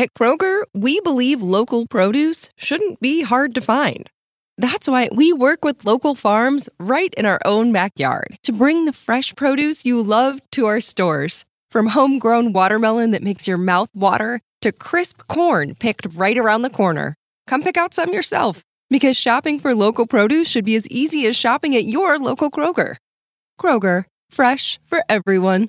At Kroger, we believe local produce shouldn't be hard to find. That's why we work with local farms right in our own backyard to bring the fresh produce you love to our stores. From homegrown watermelon that makes your mouth water to crisp corn picked right around the corner. Come pick out some yourself because shopping for local produce should be as easy as shopping at your local Kroger. Kroger, fresh for everyone.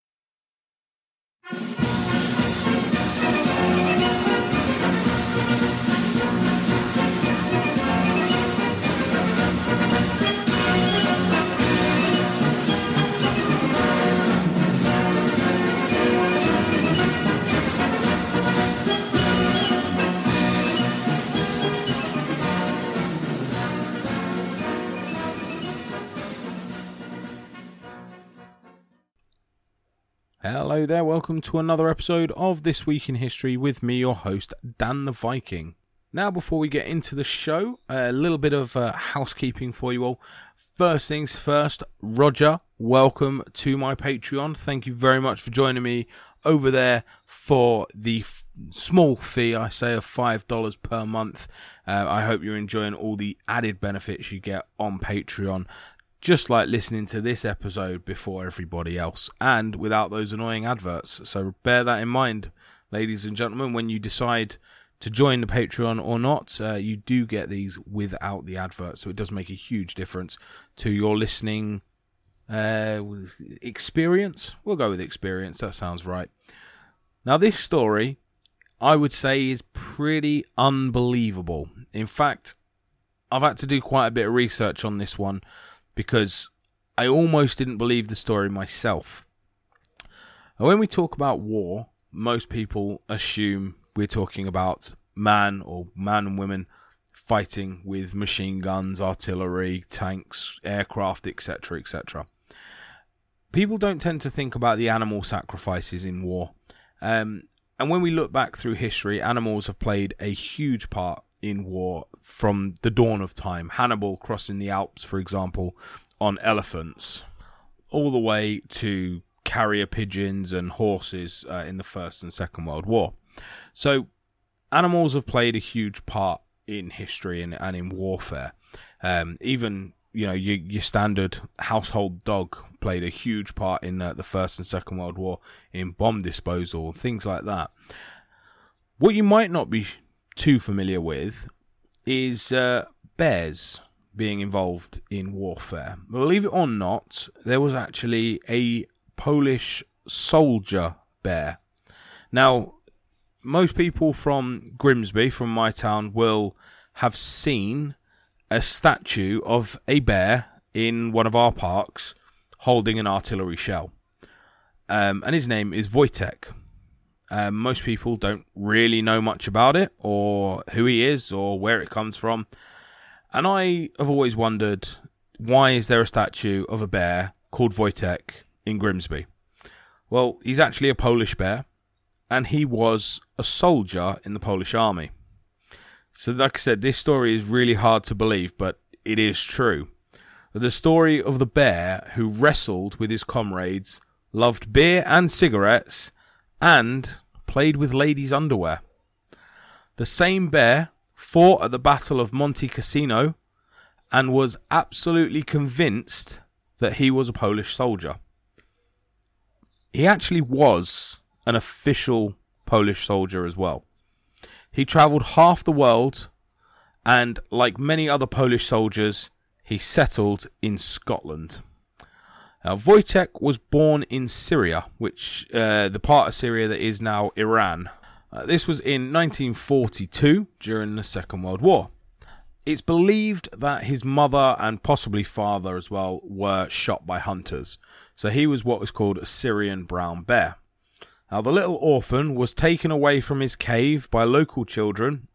thank you. Hello there, welcome to another episode of This Week in History with me, your host, Dan the Viking. Now, before we get into the show, a little bit of uh, housekeeping for you all. First things first, Roger, welcome to my Patreon. Thank you very much for joining me over there for the f- small fee, I say, of $5 per month. Uh, I hope you're enjoying all the added benefits you get on Patreon just like listening to this episode before everybody else and without those annoying adverts. So bear that in mind, ladies and gentlemen, when you decide to join the Patreon or not, uh, you do get these without the adverts. So it does make a huge difference to your listening uh, experience. We'll go with experience, that sounds right. Now, this story, I would say, is pretty unbelievable. In fact, I've had to do quite a bit of research on this one because I almost didn't believe the story myself. And when we talk about war, most people assume we're talking about man or man and women fighting with machine guns, artillery, tanks, aircraft, etc., etc. People don't tend to think about the animal sacrifices in war. Um, and when we look back through history, animals have played a huge part in war from the dawn of time. Hannibal crossing the Alps, for example, on elephants, all the way to carrier pigeons and horses uh, in the First and Second World War. So, animals have played a huge part in history and, and in warfare. Um, even you know your, your standard household dog played a huge part in uh, the First and Second World War in bomb disposal and things like that. What you might not be too familiar with is uh, bears being involved in warfare. Believe it or not, there was actually a Polish soldier bear. Now, most people from Grimsby, from my town, will have seen a statue of a bear in one of our parks holding an artillery shell. Um, and his name is Wojtek. Um, most people don't really know much about it, or who he is, or where it comes from. And I have always wondered why is there a statue of a bear called Wojtek in Grimsby? Well, he's actually a Polish bear, and he was a soldier in the Polish army. So, like I said, this story is really hard to believe, but it is true. The story of the bear who wrestled with his comrades, loved beer and cigarettes, and played with ladies' underwear. The same bear fought at the Battle of Monte Cassino and was absolutely convinced that he was a Polish soldier. He actually was an official Polish soldier as well. He travelled half the world and, like many other Polish soldiers, he settled in Scotland. Now, Wojtek was born in Syria, which uh, the part of Syria that is now Iran. Uh, this was in 1942 during the Second World War. It's believed that his mother and possibly father as well were shot by hunters. So he was what was called a Syrian brown bear. Now, the little orphan was taken away from his cave by local children,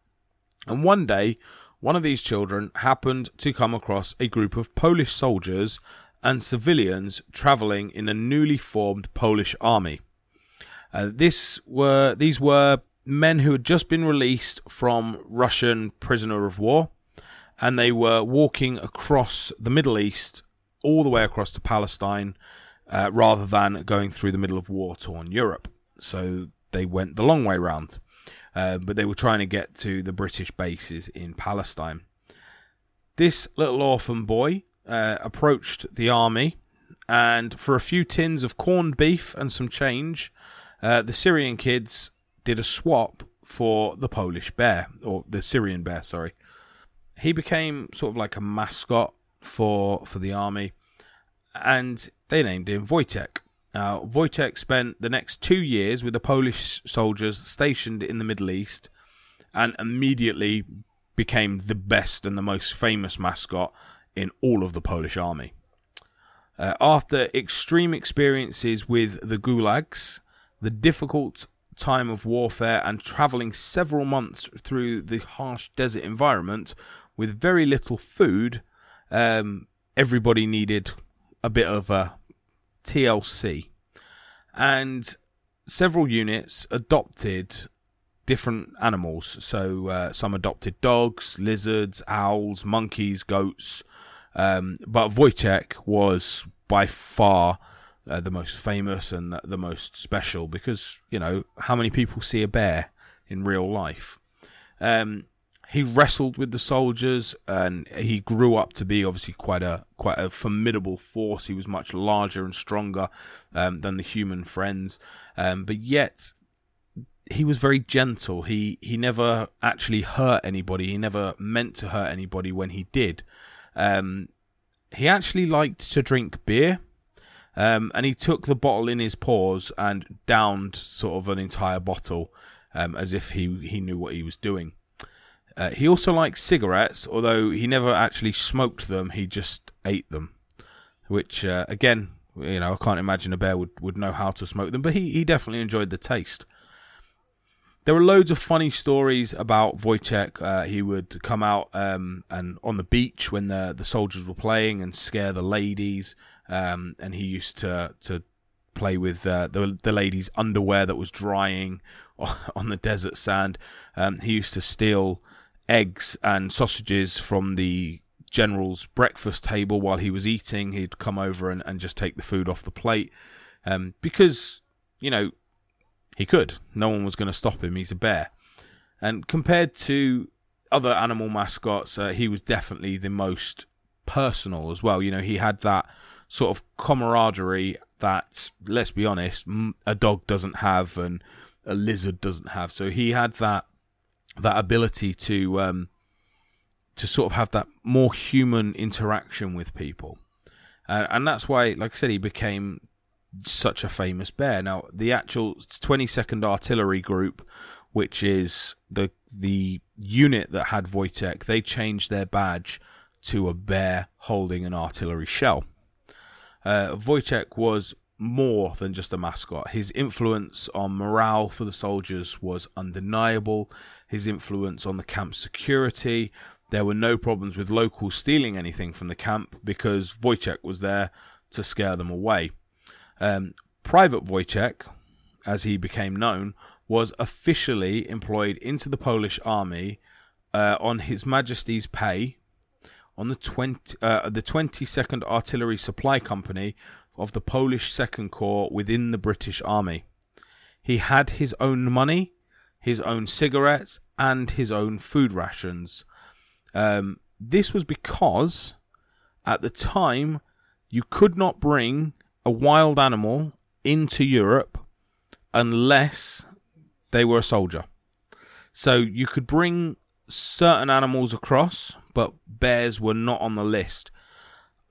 and one day, one of these children happened to come across a group of Polish soldiers and civilians travelling in a newly formed Polish army. Uh, this were these were men who had just been released from Russian prisoner of war, and they were walking across the Middle East all the way across to Palestine, uh, rather than going through the middle of war-torn Europe. So they went the long way round, uh, but they were trying to get to the British bases in Palestine. This little orphan boy uh, approached the army, and for a few tins of corned beef and some change, uh, the Syrian kids did a swap for the Polish bear, or the Syrian bear, sorry. He became sort of like a mascot for for the army, and they named him Wojtek. Now, Wojtek spent the next two years with the Polish soldiers stationed in the Middle East, and immediately became the best and the most famous mascot in all of the Polish army. Uh, after extreme experiences with the gulags, the difficult time of warfare, and travelling several months through the harsh desert environment with very little food, um, everybody needed a bit of a TLC. And several units adopted different animals. So uh, some adopted dogs, lizards, owls, monkeys, goats. Um, but Wojciech was by far uh, the most famous and the most special because you know how many people see a bear in real life. Um, he wrestled with the soldiers and he grew up to be obviously quite a quite a formidable force. He was much larger and stronger um, than the human friends, um, but yet he was very gentle. He he never actually hurt anybody. He never meant to hurt anybody when he did. Um, he actually liked to drink beer. Um, and he took the bottle in his paws and downed sort of an entire bottle um, as if he, he knew what he was doing. Uh, he also liked cigarettes, although he never actually smoked them, he just ate them. Which, uh, again, you know, I can't imagine a bear would, would know how to smoke them, but he, he definitely enjoyed the taste. There were loads of funny stories about Wojciech. Uh, he would come out um, and on the beach when the the soldiers were playing and scare the ladies. Um, and he used to to play with uh, the the ladies' underwear that was drying on the desert sand. Um, he used to steal eggs and sausages from the general's breakfast table while he was eating. He'd come over and, and just take the food off the plate um, because you know he could. No one was going to stop him. He's a bear. And compared to other animal mascots, uh, he was definitely the most personal as well. You know, he had that sort of camaraderie that, let's be honest, a dog doesn't have and a lizard doesn't have. So he had that that ability to um, to sort of have that more human interaction with people, uh, and that's why, like I said, he became such a famous bear. Now, the actual 22nd Artillery Group, which is the the unit that had Wojtek, they changed their badge to a bear holding an artillery shell. Uh, Wojtek was more than just a mascot. His influence on morale for the soldiers was undeniable. His influence on the camp's security. There were no problems with locals stealing anything from the camp because Wojtek was there to scare them away. Um, Private Wojciech, as he became known, was officially employed into the Polish army uh, on His Majesty's pay on the 20, uh, the 22nd Artillery Supply Company of the Polish Second Corps within the British Army. He had his own money, his own cigarettes, and his own food rations. Um, this was because at the time you could not bring a wild animal into Europe unless they were a soldier. So you could bring certain animals across, but bears were not on the list.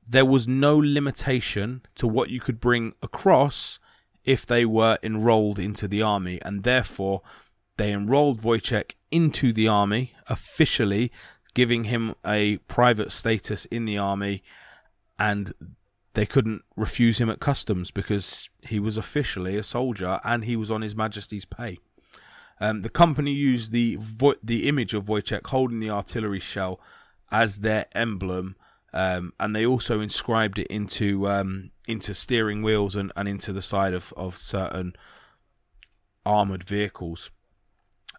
There was no limitation to what you could bring across if they were enrolled into the army, and therefore they enrolled Wojciech into the army officially, giving him a private status in the army, and they couldn't refuse him at customs because he was officially a soldier and he was on His Majesty's pay. Um, the company used the vo- the image of Wojciech holding the artillery shell as their emblem, um, and they also inscribed it into um, into steering wheels and, and into the side of, of certain armored vehicles.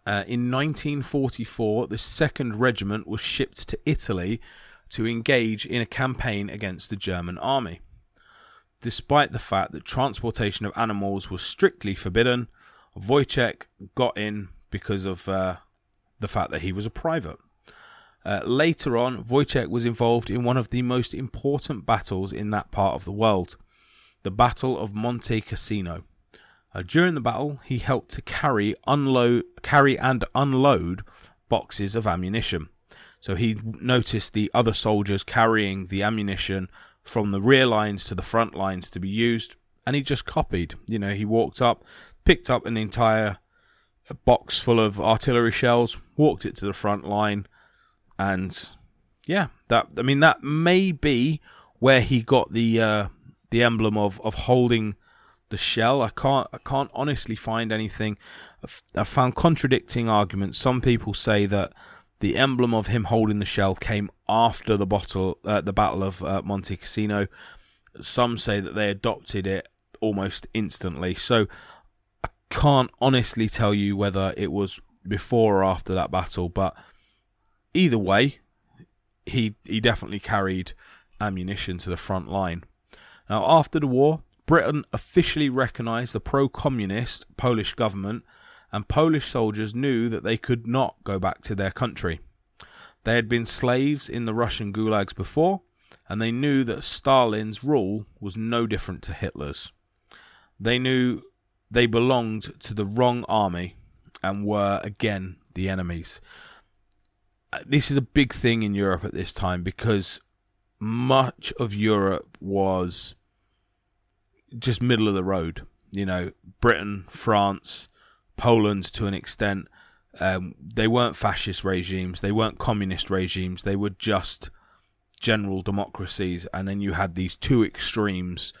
Uh, in 1944, the Second Regiment was shipped to Italy to engage in a campaign against the German army. Despite the fact that transportation of animals was strictly forbidden, Wojciech got in because of uh, the fact that he was a private. Uh, later on, Wojciech was involved in one of the most important battles in that part of the world, the Battle of Monte Cassino. Uh, during the battle, he helped to carry, unload, carry and unload boxes of ammunition. So he noticed the other soldiers carrying the ammunition from the rear lines to the front lines to be used, and he just copied. You know, he walked up, picked up an entire box full of artillery shells, walked it to the front line, and yeah, that I mean that may be where he got the uh, the emblem of of holding the shell. I can't I can't honestly find anything. I've, I've found contradicting arguments. Some people say that the emblem of him holding the shell came after the bottle, uh, the Battle of uh, Monte Cassino. Some say that they adopted it almost instantly. So I can't honestly tell you whether it was before or after that battle, but either way, he he definitely carried ammunition to the front line. Now, after the war, Britain officially recognised the pro-communist Polish government, and Polish soldiers knew that they could not go back to their country. They had been slaves in the Russian gulags before, and they knew that Stalin's rule was no different to Hitler's. They knew they belonged to the wrong army and were again the enemies. Uh, this is a big thing in Europe at this time because much of Europe was just middle of the road. You know, Britain, France, Poland to an extent. Um, they weren't fascist regimes, they weren't communist regimes, they were just general democracies. And then you had these two extremes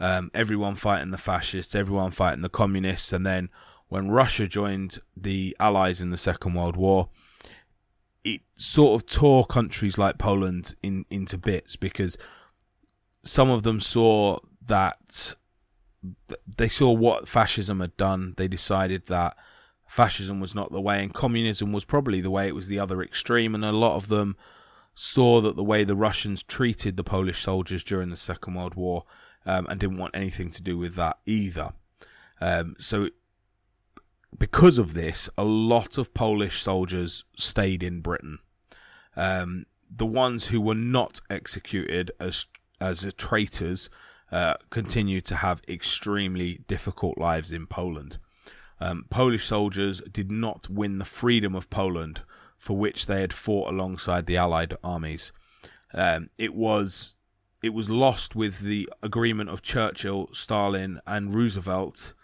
um, everyone fighting the fascists, everyone fighting the communists, and then when Russia joined the Allies in the Second World War, it sort of tore countries like Poland in into bits because some of them saw that they saw what fascism had done. They decided that fascism was not the way, and communism was probably the way. It was the other extreme, and a lot of them saw that the way the Russians treated the Polish soldiers during the Second World War um, and didn't want anything to do with that either. Um, so, because of this, a lot of Polish soldiers stayed in Britain. Um, the ones who were not executed as as traitors uh, continued to have extremely difficult lives in Poland. Um, Polish soldiers did not win the freedom of Poland, for which they had fought alongside the Allied armies. Um, it was it was lost with the agreement of Churchill, Stalin, and Roosevelt.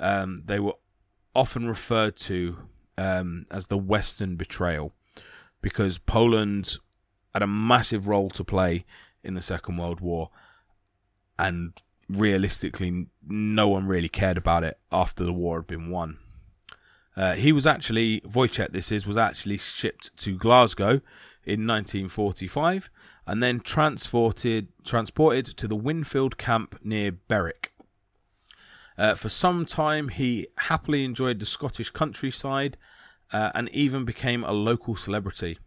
Um, they were often referred to um, as the Western betrayal because Poland had a massive role to play in the Second World War, and realistically, no one really cared about it after the war had been won. Uh, he was actually Wojciech. This is was actually shipped to Glasgow in 1945 and then transported transported to the Winfield camp near Berwick. Uh, for some time, he happily enjoyed the Scottish countryside uh, and even became a local celebrity.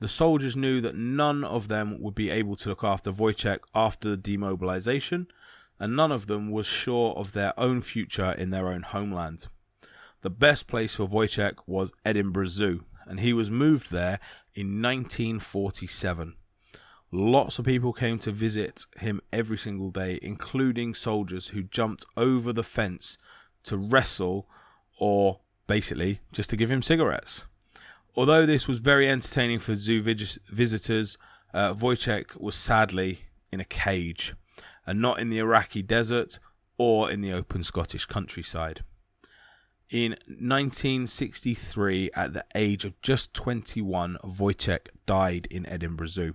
The soldiers knew that none of them would be able to look after Wojciech after the demobilization, and none of them was sure of their own future in their own homeland. The best place for Wojciech was Edinburgh Zoo, and he was moved there in 1947. Lots of people came to visit him every single day, including soldiers who jumped over the fence to wrestle or basically just to give him cigarettes. Although this was very entertaining for zoo visitors, uh, Wojciech was sadly in a cage and not in the Iraqi desert or in the open Scottish countryside. In 1963, at the age of just 21, Wojciech died in Edinburgh Zoo.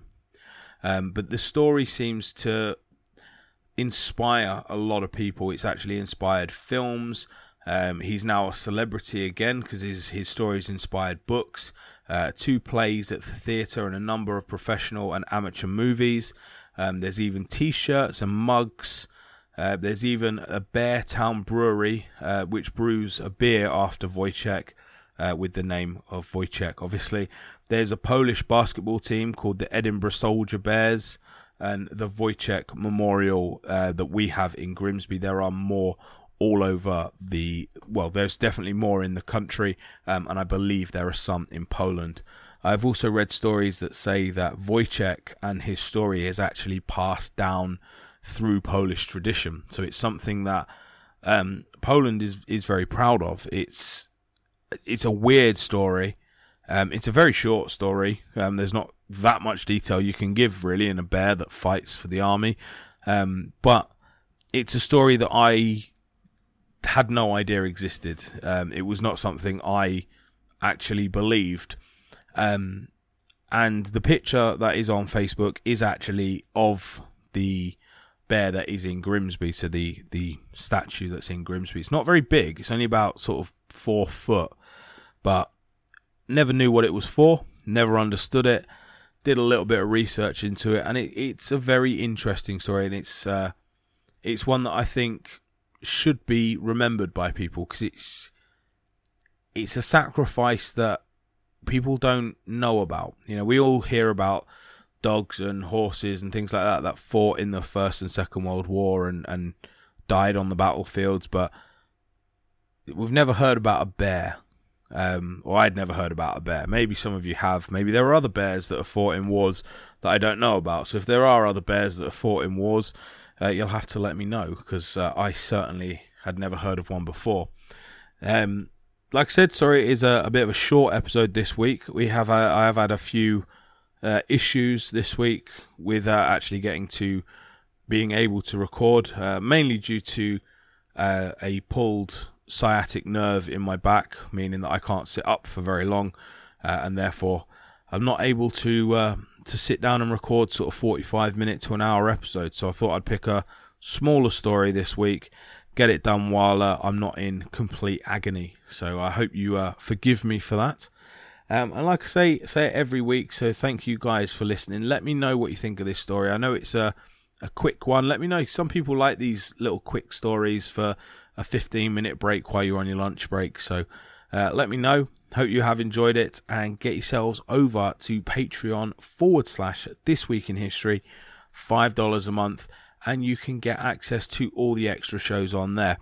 Um, but the story seems to inspire a lot of people. It's actually inspired films. Um, he's now a celebrity again because his his stories inspired books, uh, two plays at the theatre, and a number of professional and amateur movies. Um, there's even T-shirts and mugs. Uh, there's even a Beartown Brewery, uh, which brews a beer after Wojciech, uh, with the name of Wojciech, obviously. There's a Polish basketball team called the Edinburgh Soldier Bears, and the Wojciech Memorial uh, that we have in Grimsby. There are more all over the well there's definitely more in the country um, and i believe there are some in poland. I've also read stories that say that wojciech and his story is actually passed down through polish tradition. So it's something that um, poland is is very proud of. It's it's a weird story. Um, it's a very short story. Um, there's not that much detail you can give really in a bear that fights for the army. Um, but it's a story that i had no idea existed. Um, it was not something I actually believed. Um, and the picture that is on Facebook is actually of the bear that is in Grimsby. So the the statue that's in Grimsby. It's not very big. It's only about sort of four foot, but never knew what it was for. Never understood it. Did a little bit of research into it, and it, it's a very interesting story, and it's uh, it's one that I think should be remembered by people because it's it's a sacrifice that people don't know about. You know, we all hear about dogs and horses and things like that that fought in the First and Second World War and, and died on the battlefields, but we've never heard about a bear. Um, or I'd never heard about a bear. Maybe some of you have. Maybe there are other bears that have fought in wars that I don't know about. So if there are other bears that have fought in wars, uh, you'll have to let me know because uh, I certainly had never heard of one before. Um, like I said, sorry, it is a, a, bit of a short episode this week. We have uh, I have had a few uh, issues this week with uh, actually getting to being able to record, uh, mainly due to a pulled sciatic nerve in my back, meaning that I can't sit up for very long, and therefore I'm not able to to sit down and record sort of 45 minute to an hour episode. So I thought I'd pick a smaller story this week, get it done while uh, I'm not in complete agony. So I hope you uh, forgive me for that. Um, and like I say, say it every week. So thank you guys for listening. Let me know what you think of this story. I know it's a a quick one. Let me know. Some people like these little quick stories for a 15 minute break while you're on your lunch break. So uh, let me know. Hope you have enjoyed it and get yourselves over to Patreon forward slash This Week in History, $5 a month, and you can get access to all the extra shows on there.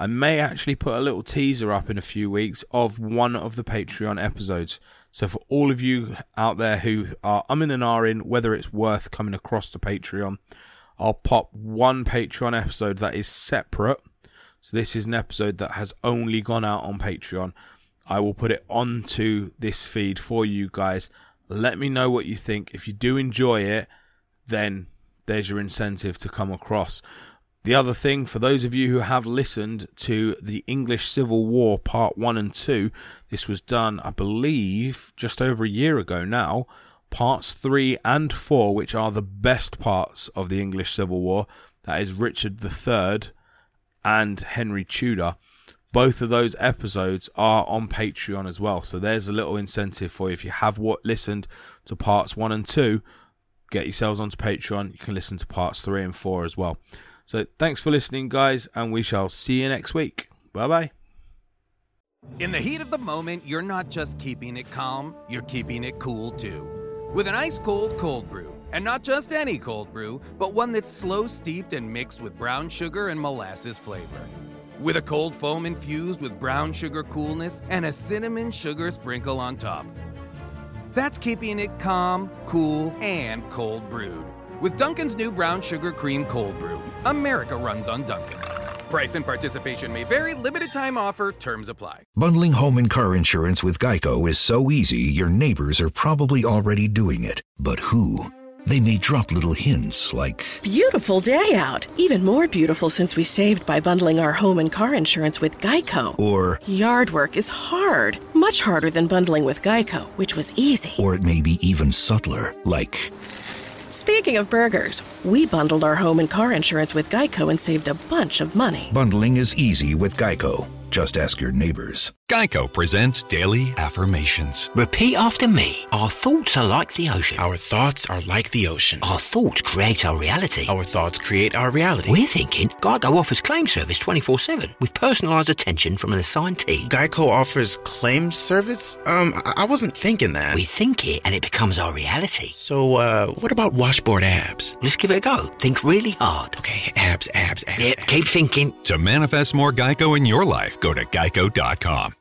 I may actually put a little teaser up in a few weeks of one of the Patreon episodes. So for all of you out there who are umming and are in whether it's worth coming across to Patreon, I'll pop one Patreon episode that is separate. So this is an episode that has only gone out on Patreon. I will put it onto this feed for you guys. Let me know what you think. If you do enjoy it, then there's your incentive to come across. The other thing, for those of you who have listened to the English Civil War Part 1 and 2, this was done, I believe, just over a year ago now. Parts 3 and 4, which are the best parts of the English Civil War, that is Richard III and Henry Tudor both of those episodes are on Patreon as well. So there's a little incentive for you. If you have what listened to parts one and two, get yourselves onto Patreon. You can listen to parts three and four as well. So thanks for listening, guys, and we shall see you next week. Bye bye. In the heat of the moment, you're not just keeping it calm, you're keeping it cool too. With an ice cold cold brew. And not just any cold brew, but one that's slow steeped and mixed with brown sugar and molasses flavor with a cold foam infused with brown sugar coolness and a cinnamon sugar sprinkle on top. That's keeping it calm, cool, and cold brewed. With Dunkin's new brown sugar cream cold brew, America runs on Dunkin'. Price and participation may vary, limited time offer, terms apply. Bundling home and car insurance with Geico is so easy, your neighbors are probably already doing it. But who? They may drop little hints like Beautiful day out. Even more beautiful since we saved by bundling our home and car insurance with Geico. Or Yard work is hard. Much harder than bundling with Geico, which was easy. Or it may be even subtler, like Speaking of burgers, we bundled our home and car insurance with Geico and saved a bunch of money. Bundling is easy with Geico. Just ask your neighbors. Geico presents Daily Affirmations. Repeat after me. Our thoughts are like the ocean. Our thoughts are like the ocean. Our thoughts create our reality. Our thoughts create our reality. We're thinking Geico offers claim service 24 7 with personalised attention from an assigned team. Geico offers claim service? Um, I, I wasn't thinking that. We think it and it becomes our reality. So, uh, what about washboard abs? Let's give it a go. Think really hard. Okay, abs, abs, abs. Yep, abs. keep thinking. To manifest more Geico in your life, go to geico.com.